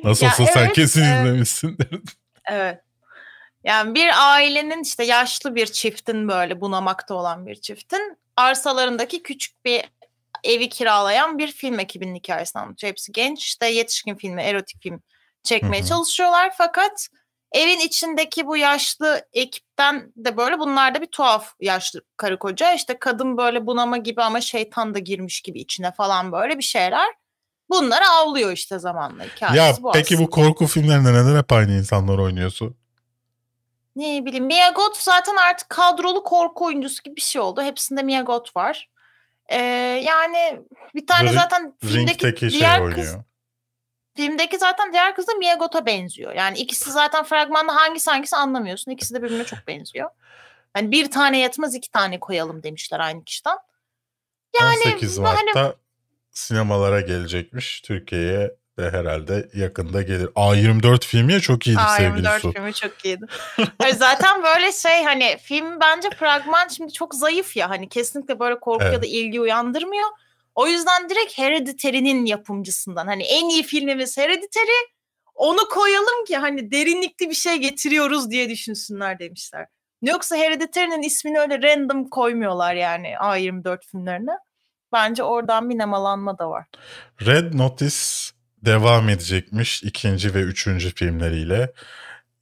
Nasıl olsa evet, sen kesin evet. izlemişsindir. Evet. Yani bir ailenin işte yaşlı bir çiftin böyle bunamakta olan bir çiftin arsalarındaki küçük bir evi kiralayan bir film ekibinin hikayesini anlatıyor. Hepsi genç işte yetişkin filmi, erotik film çekmeye Hı-hı. çalışıyorlar fakat evin içindeki bu yaşlı ekipten de böyle bunlar da bir tuhaf yaşlı karı koca işte kadın böyle bunama gibi ama şeytan da girmiş gibi içine falan böyle bir şeyler. Bunları avlıyor işte zamanla hikayesi ya, bu Peki aslında. bu korku filmlerinde neden hep aynı insanlar oynuyorsun? Ne bileyim Mia Goth zaten artık kadrolu korku oyuncusu gibi bir şey oldu. Hepsinde Mia Goth var. Ee, yani bir tane zaten filmdeki şey diğer oynuyor. kız filmdeki zaten diğer kız da Mia Goth'a benziyor. Yani ikisi zaten fragmanda hangisi hangisi anlamıyorsun. İkisi de birbirine çok benziyor. Yani bir tane yetmez iki tane koyalım demişler aynı kişiden. Yani 18 Mart'ta hani, sinemalara gelecekmiş. Türkiye'ye de herhalde yakında gelir. A24 filmi çok iyiydi A24 sevgili Su. A24 filmi çok iyiydi. Zaten böyle şey hani film bence fragman şimdi çok zayıf ya hani kesinlikle böyle korku evet. ya da ilgi uyandırmıyor. O yüzden direkt Hereditary'nin yapımcısından hani en iyi filmimiz Hereditary onu koyalım ki hani derinlikli bir şey getiriyoruz diye düşünsünler demişler. Yoksa Hereditary'nin ismini öyle random koymuyorlar yani A24 filmlerine. Bence oradan bir nemalanma da var. Red Notice devam edecekmiş ikinci ve üçüncü filmleriyle.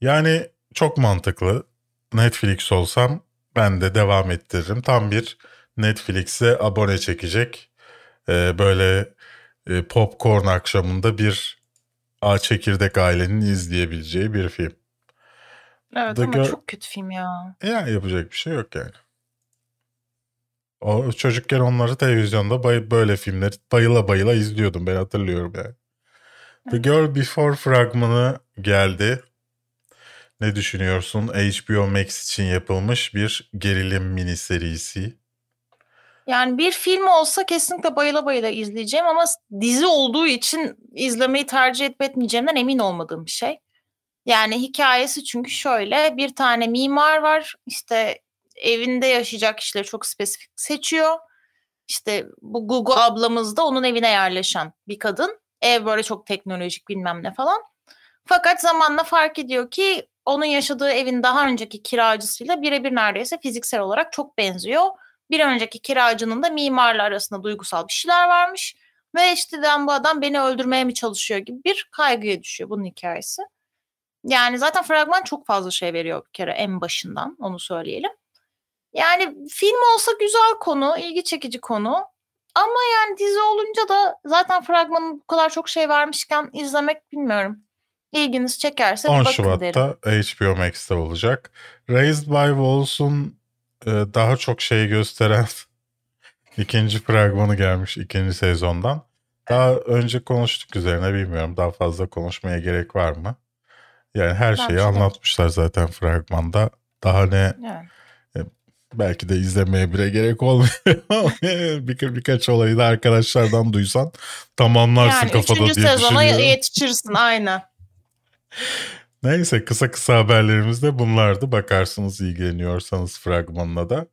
Yani çok mantıklı. Netflix olsam ben de devam ettiririm. Tam bir Netflix'e abone çekecek. Ee, böyle e, popcorn akşamında bir A çekirdek ailenin izleyebileceği bir film. Evet da ama gör... çok kötü film ya. Ya yapacak bir şey yok yani. O çocukken onları televizyonda bay, böyle filmleri bayıla bayıla izliyordum ben hatırlıyorum yani. The Girl Before fragmanı geldi. Ne düşünüyorsun? HBO Max için yapılmış bir gerilim mini serisi. Yani bir film olsa kesinlikle bayıla bayıla izleyeceğim ama dizi olduğu için izlemeyi tercih edip etmeyeceğimden emin olmadığım bir şey. Yani hikayesi çünkü şöyle bir tane mimar var işte evinde yaşayacak kişileri çok spesifik seçiyor. İşte bu Gugu ablamız da onun evine yerleşen bir kadın. Ev böyle çok teknolojik bilmem ne falan. Fakat zamanla fark ediyor ki onun yaşadığı evin daha önceki kiracısıyla birebir neredeyse fiziksel olarak çok benziyor. Bir önceki kiracının da mimarla arasında duygusal bir şeyler varmış. Ve işte bu adam beni öldürmeye mi çalışıyor gibi bir kaygıya düşüyor bunun hikayesi. Yani zaten fragman çok fazla şey veriyor bir kere en başından onu söyleyelim. Yani film olsa güzel konu, ilgi çekici konu. Ama yani dizi olunca da zaten fragmanın bu kadar çok şey vermişken izlemek bilmiyorum. İlginiz çekerse 10 bakın Şubat'ta derim. HBO Max'te olacak. Raised by Wolves'un e, daha çok şey gösteren ikinci fragmanı gelmiş ikinci sezondan. Daha önce konuştuk üzerine bilmiyorum. Daha fazla konuşmaya gerek var mı? Yani her şeyi anlatmışlar zaten fragmanda. Daha ne yani. Belki de izlemeye bile gerek olmuyor. bir, birkaç olayı da arkadaşlardan duysan tamamlarsın yani kafada diye düşünüyorum. sezona yetişirsin aynen. Neyse kısa kısa haberlerimiz de bunlardı. Bakarsınız ilgileniyorsanız fragmanına da.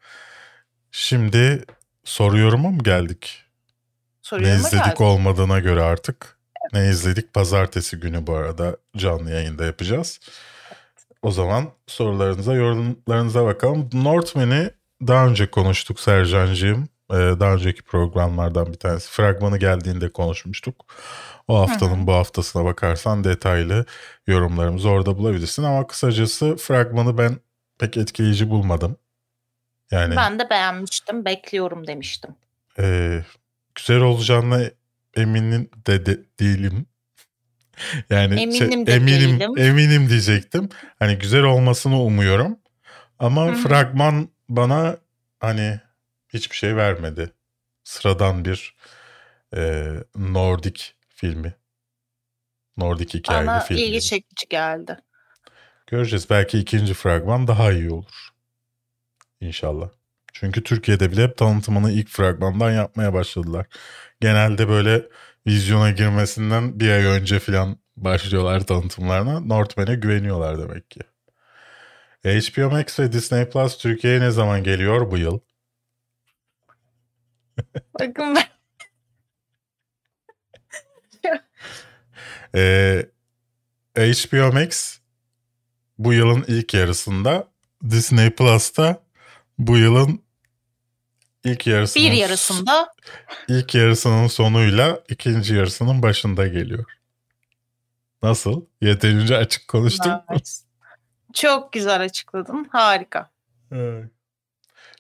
Şimdi soruyoruma mı geldik? Soruyoruma ne izledik geldik. olmadığına göre artık. Ne izledik? Pazartesi günü bu arada canlı yayında yapacağız. O zaman sorularınıza, yorumlarınıza bakalım. Northman'i daha önce konuştuk Sercan'cığım. Ee, daha önceki programlardan bir tanesi. Fragmanı geldiğinde konuşmuştuk. O haftanın Hı-hı. bu haftasına bakarsan detaylı yorumlarımızı orada bulabilirsin. Ama kısacası fragmanı ben pek etkileyici bulmadım. Yani Ben de beğenmiştim. Bekliyorum demiştim. E, güzel olacağına eminim de, de değilim. Yani eminim şey, eminim değilim. eminim diyecektim. Hani güzel olmasını umuyorum. Ama Hı-hı. fragman bana hani hiçbir şey vermedi. Sıradan bir e, Nordik filmi. Nordik hikayeli Bana film. ilgi çekici geldi. Göreceğiz. Belki ikinci fragman daha iyi olur. İnşallah. Çünkü Türkiye'de bile hep tanıtımını ilk fragmandan yapmaya başladılar. Genelde böyle vizyona girmesinden bir ay önce falan başlıyorlar tanıtımlarına. Northman'e güveniyorlar demek ki. HBO Max ve Disney Plus Türkiye'ye ne zaman geliyor bu yıl? Bakın ben ee, HBO Max bu yılın ilk yarısında Disney Plus'ta bu yılın ilk yarısının bir yarısında ilk yarısının sonuyla ikinci yarısının başında geliyor. Nasıl? Yeterince açık konuştum. Evet. Çok güzel açıkladın. Harika. Evet.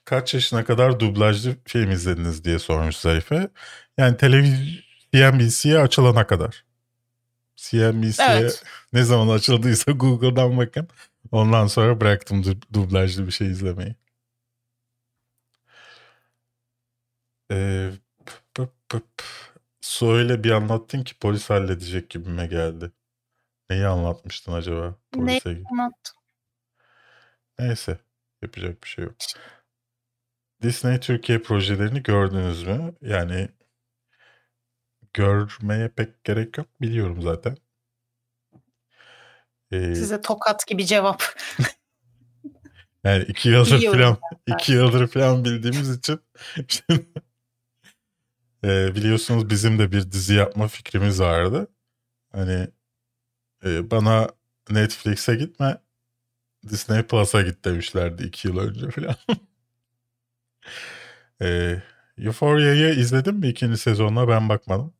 Kaç yaşına kadar dublajlı film izlediniz diye sormuş Zarife. Yani televizyon CNBC'ye açılana kadar. CNBC'ye evet. ne zaman açıldıysa Google'dan bakın. Ondan sonra bıraktım dublajlı bir şey izlemeyi. Ee, pıp pıp. Söyle bir anlattın ki polis halledecek gibime geldi. Neyi anlatmıştın acaba? Polise Neyi anlattım? Neyse. Yapacak bir şey yok. Disney Türkiye projelerini gördünüz mü? Yani görmeye pek gerek yok. Biliyorum zaten. Ee, Size tokat gibi cevap. yani iki yıldır falan iki yıldır falan bildiğimiz için şimdi, e, biliyorsunuz bizim de bir dizi yapma fikrimiz vardı. Hani e, bana Netflix'e gitme Disney Plus'a git demişlerdi iki yıl önce falan. e, Euphoria'yı izledin mi ikinci sezonuna ben bakmadım.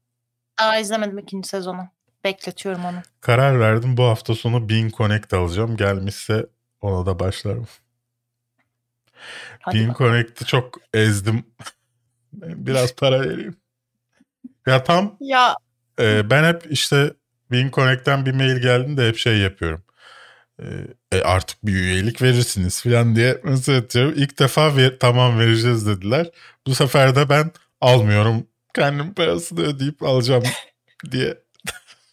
Daha izlemedim ikinci sezonu. Bekletiyorum onu. Karar verdim bu hafta sonu Bean Connect alacağım. Gelmişse ona da başlarım. Hadi Bean Connect'i çok ezdim. Biraz para vereyim. Ya tam ya. E, ben hep işte Bean Connect'ten bir mail geldiğinde hep şey yapıyorum. E, e, artık bir üyelik verirsiniz falan diye mesaj atıyorum. İlk defa ver, tamam vereceğiz dediler. Bu sefer de ben almıyorum kendim parasını ödeyip alacağım diye.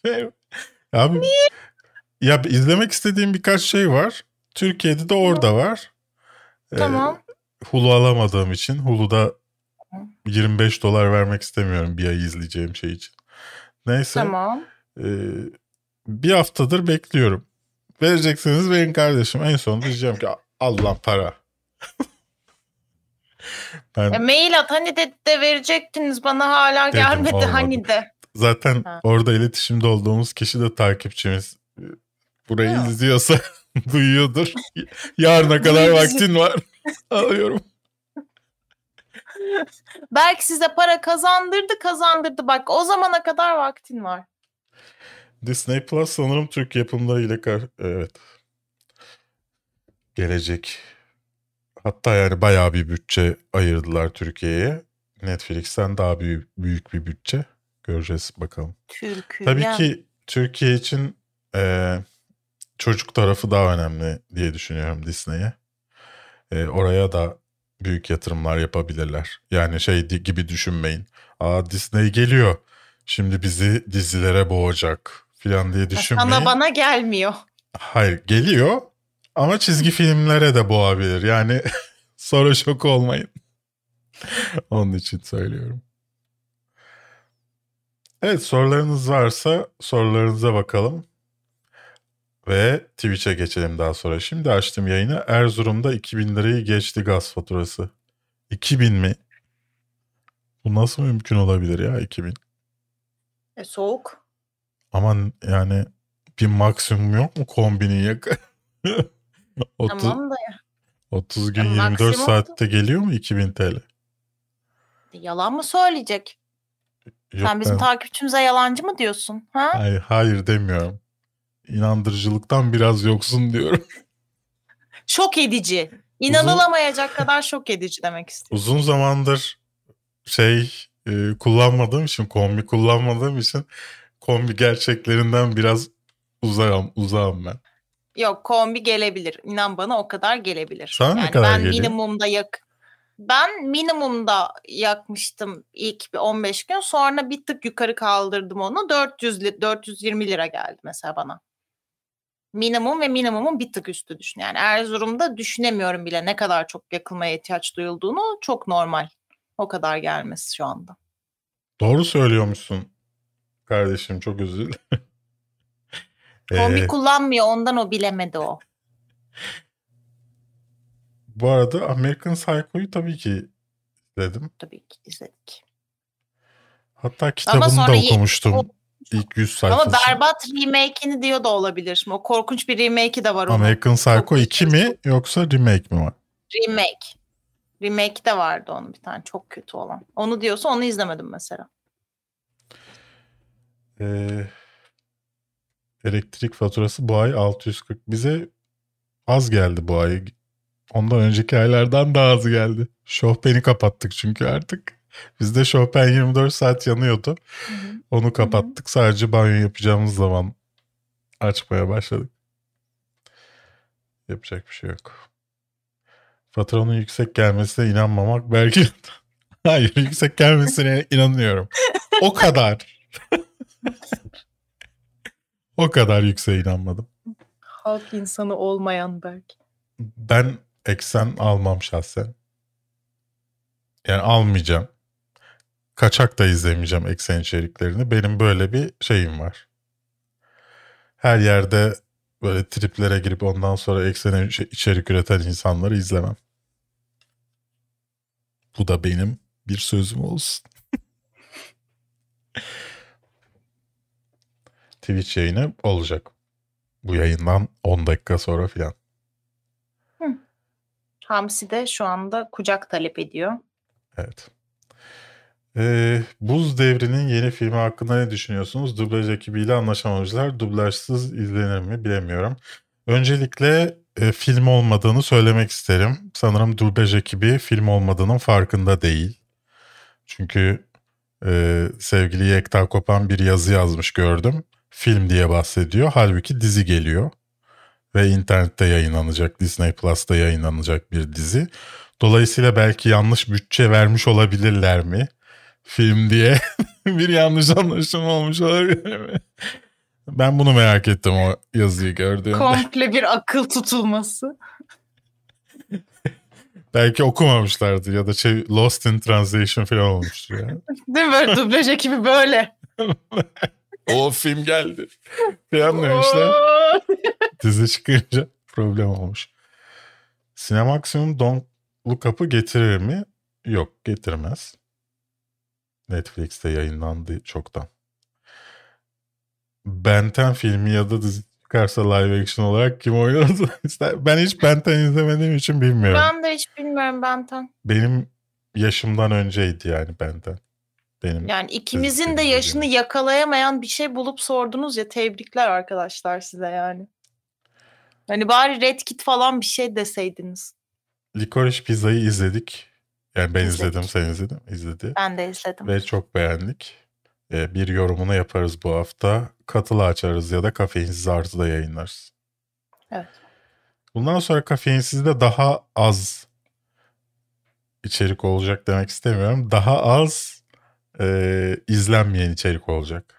Abi, Niye? Ya izlemek istediğim birkaç şey var. Türkiye'de de orada var. Tamam. Ee, Hulu alamadığım için Hulu'da 25 dolar vermek istemiyorum bir ay izleyeceğim şey için. Neyse. Tamam. E, bir haftadır bekliyorum. Vereceksiniz verin kardeşim. En sonunda diyeceğim ki al lan para. ben... E, mail at hani de, de verecektiniz bana hala dedim, gelmedi olmadı. hani de. Zaten ha. orada iletişimde olduğumuz kişi de takipçimiz. Burayı ha. izliyorsa duyuyordur. Yarına kadar vaktin var. Alıyorum. Belki size para kazandırdı kazandırdı. Bak o zamana kadar vaktin var. Disney Plus sanırım Türk yapımlarıyla evet gelecek. Hatta yani bayağı bir bütçe ayırdılar Türkiye'ye. Netflix'ten daha büyük, büyük bir bütçe. Göreceğiz bakalım. Türkiye. Tabii ki Türkiye için e, çocuk tarafı daha önemli diye düşünüyorum Disney'e. E, oraya da büyük yatırımlar yapabilirler. Yani şey gibi düşünmeyin. Aa Disney geliyor. Şimdi bizi dizilere boğacak falan diye düşünmeyin. Sana bana gelmiyor. Hayır geliyor ama çizgi filmlere de boğabilir. Yani sonra şok olmayın. Onun için söylüyorum. Evet sorularınız varsa sorularınıza bakalım. Ve Twitch'e geçelim daha sonra. Şimdi açtım yayını. Erzurum'da 2000 lirayı geçti gaz faturası. 2000 mi? Bu nasıl mümkün olabilir ya 2000? E soğuk. Aman yani bir maksimum yok mu kombinin yakın? 30, tamam da ya. 30 gün ya 24 saatte geliyor mu 2000 TL? Yalan mı söyleyecek? Yok, Sen bizim ben... takipçimize yalancı mı diyorsun? Ha? Hayır, hayır demiyorum. İnandırıcılıktan biraz yoksun diyorum. şok edici. İnanılamayacak uzun, kadar şok edici demek istiyorum. Uzun zamandır şey e, kullanmadığım için, kombi kullanmadığım için kombi gerçeklerinden biraz uzağım, uzağım ben. Yok kombi gelebilir. İnan bana o kadar gelebilir. Sana yani ne kadar ben geliyor? minimumda yak ben minimumda yakmıştım ilk bir 15 gün. Sonra bir tık yukarı kaldırdım onu. 400 420 lira geldi mesela bana. Minimum ve minimumun bir tık üstü düşün. Yani Erzurum'da düşünemiyorum bile ne kadar çok yakılmaya ihtiyaç duyulduğunu. Çok normal. O kadar gelmesi şu anda. Doğru söylüyormuşsun kardeşim çok dilerim. Kombi ee, kullanmıyor ondan o bilemedi o. Bu arada American Psycho'yu tabii ki izledim. Tabii ki izledik. Hatta kitabını da okumuştum. O, İlk 100 sayfası. Ama berbat remake'ini diyor da olabilir. Şimdi o korkunç bir remake'i de var onun. American Psycho 2 mi yoksa remake mi var? Remake. Remake de vardı onun bir tane çok kötü olan. Onu diyorsa onu izlemedim mesela. Ee, elektrik faturası bu ay 640. Bize az geldi bu ay. Ondan önceki aylardan daha az geldi. Şofben'i kapattık çünkü artık. Bizde Chopin 24 saat yanıyordu. Hı hı. Onu kapattık. Hı. Sadece banyo yapacağımız zaman açmaya başladık. Yapacak bir şey yok. Faturanın yüksek gelmesine inanmamak belki... Hayır yüksek gelmesine inanıyorum. O kadar. o kadar yükseğe inanmadım. Halk insanı olmayan belki. Ben eksen almam şahsen. Yani almayacağım. Kaçak da izlemeyeceğim eksen içeriklerini. Benim böyle bir şeyim var. Her yerde böyle triplere girip ondan sonra eksen içerik üreten insanları izlemem. Bu da benim bir sözüm olsun. Twitch yayını olacak. Bu yayından 10 dakika sonra filan. Hamsi de şu anda kucak talep ediyor. Evet. Ee, Buz Devri'nin yeni filmi hakkında ne düşünüyorsunuz? Dublaj ekibiyle anlaşamamışlar. Dublajsız izlenir mi bilemiyorum. Öncelikle e, film olmadığını söylemek isterim. Sanırım dublaj ekibi film olmadığının farkında değil. Çünkü e, sevgili Yekta Kopan bir yazı yazmış gördüm. Film diye bahsediyor. Halbuki dizi geliyor ve internette yayınlanacak, Disney Plus'ta yayınlanacak bir dizi. Dolayısıyla belki yanlış bütçe vermiş olabilirler mi? Film diye bir yanlış anlaşılma olmuş olabilir mi? Ben bunu merak ettim o yazıyı gördüğümde. Komple bir akıl tutulması. Belki okumamışlardı ya da şey Lost in Translation falan olmuştur yani. Değil mi böyle dublaj ekibi böyle. o film geldi. Falan demişler. Dizi çıkınca problem olmuş. Cinemaximum Don't Look Up'ı getirir mi? Yok getirmez. Netflix'te yayınlandı çoktan. Benten filmi ya da dizi çıkarsa live action olarak kim oynarsa ister. Ben hiç Benten izlemediğim için bilmiyorum. Ben de hiç bilmiyorum Benten. Benim yaşımdan önceydi yani Benten. Benim yani ikimizin de yaşını yani. yakalayamayan bir şey bulup sordunuz ya tebrikler arkadaşlar size yani. Hani bari Red Kit falan bir şey deseydiniz. Licorice Pizza'yı izledik. Yani ben izledik. izledim, sen izledin, izledi. Ben de izledim. Ve çok beğendik. Ee, bir yorumunu yaparız bu hafta. Katılı açarız ya da kafeinsiz artı da yayınlarız. Evet. Bundan sonra kafeinsizde daha az içerik olacak demek istemiyorum. Daha az e, izlenmeyen içerik olacak.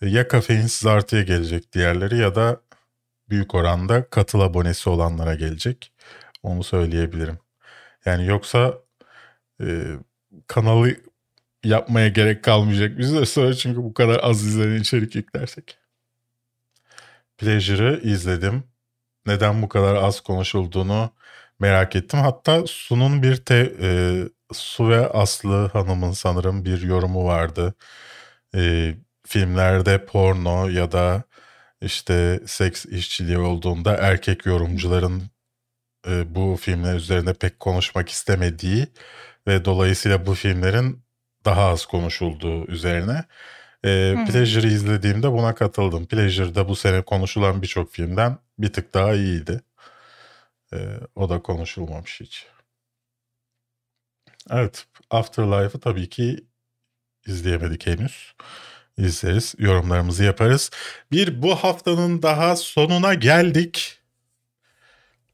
Ya kafeinsiz artıya gelecek diğerleri ya da büyük oranda katıl abonesi olanlara gelecek. Onu söyleyebilirim. Yani yoksa e, kanalı yapmaya gerek kalmayacak süre sonra çünkü bu kadar az izlenen içerik yüklersek. Pleasure'ı izledim. Neden bu kadar az konuşulduğunu merak ettim. Hatta Su'nun bir te, e, Su ve Aslı Hanım'ın sanırım bir yorumu vardı. E, filmlerde porno ya da işte seks işçiliği olduğunda erkek yorumcuların e, bu filmler üzerinde pek konuşmak istemediği ve dolayısıyla bu filmlerin daha az konuşulduğu üzerine. E, Pleasure'ı izlediğimde buna katıldım. Pleasure'da bu sene konuşulan birçok filmden bir tık daha iyiydi. E, o da konuşulmamış hiç. Evet, Afterlife'ı tabii ki izleyemedik henüz. İzleriz, yorumlarımızı yaparız. Bir bu haftanın daha sonuna geldik.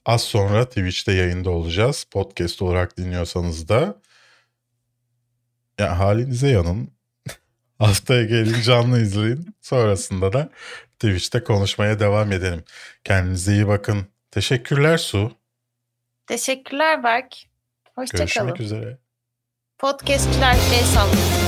Az sonra Twitch'te yayında olacağız. Podcast olarak dinliyorsanız da ya halinize yanın. Haftaya gelin canlı izleyin. Sonrasında da Twitch'te konuşmaya devam edelim. Kendinize iyi bakın. Teşekkürler Su. Teşekkürler Berk. Hoşçakalın. Görüşmek üzere. Podcastçiler el sallasın.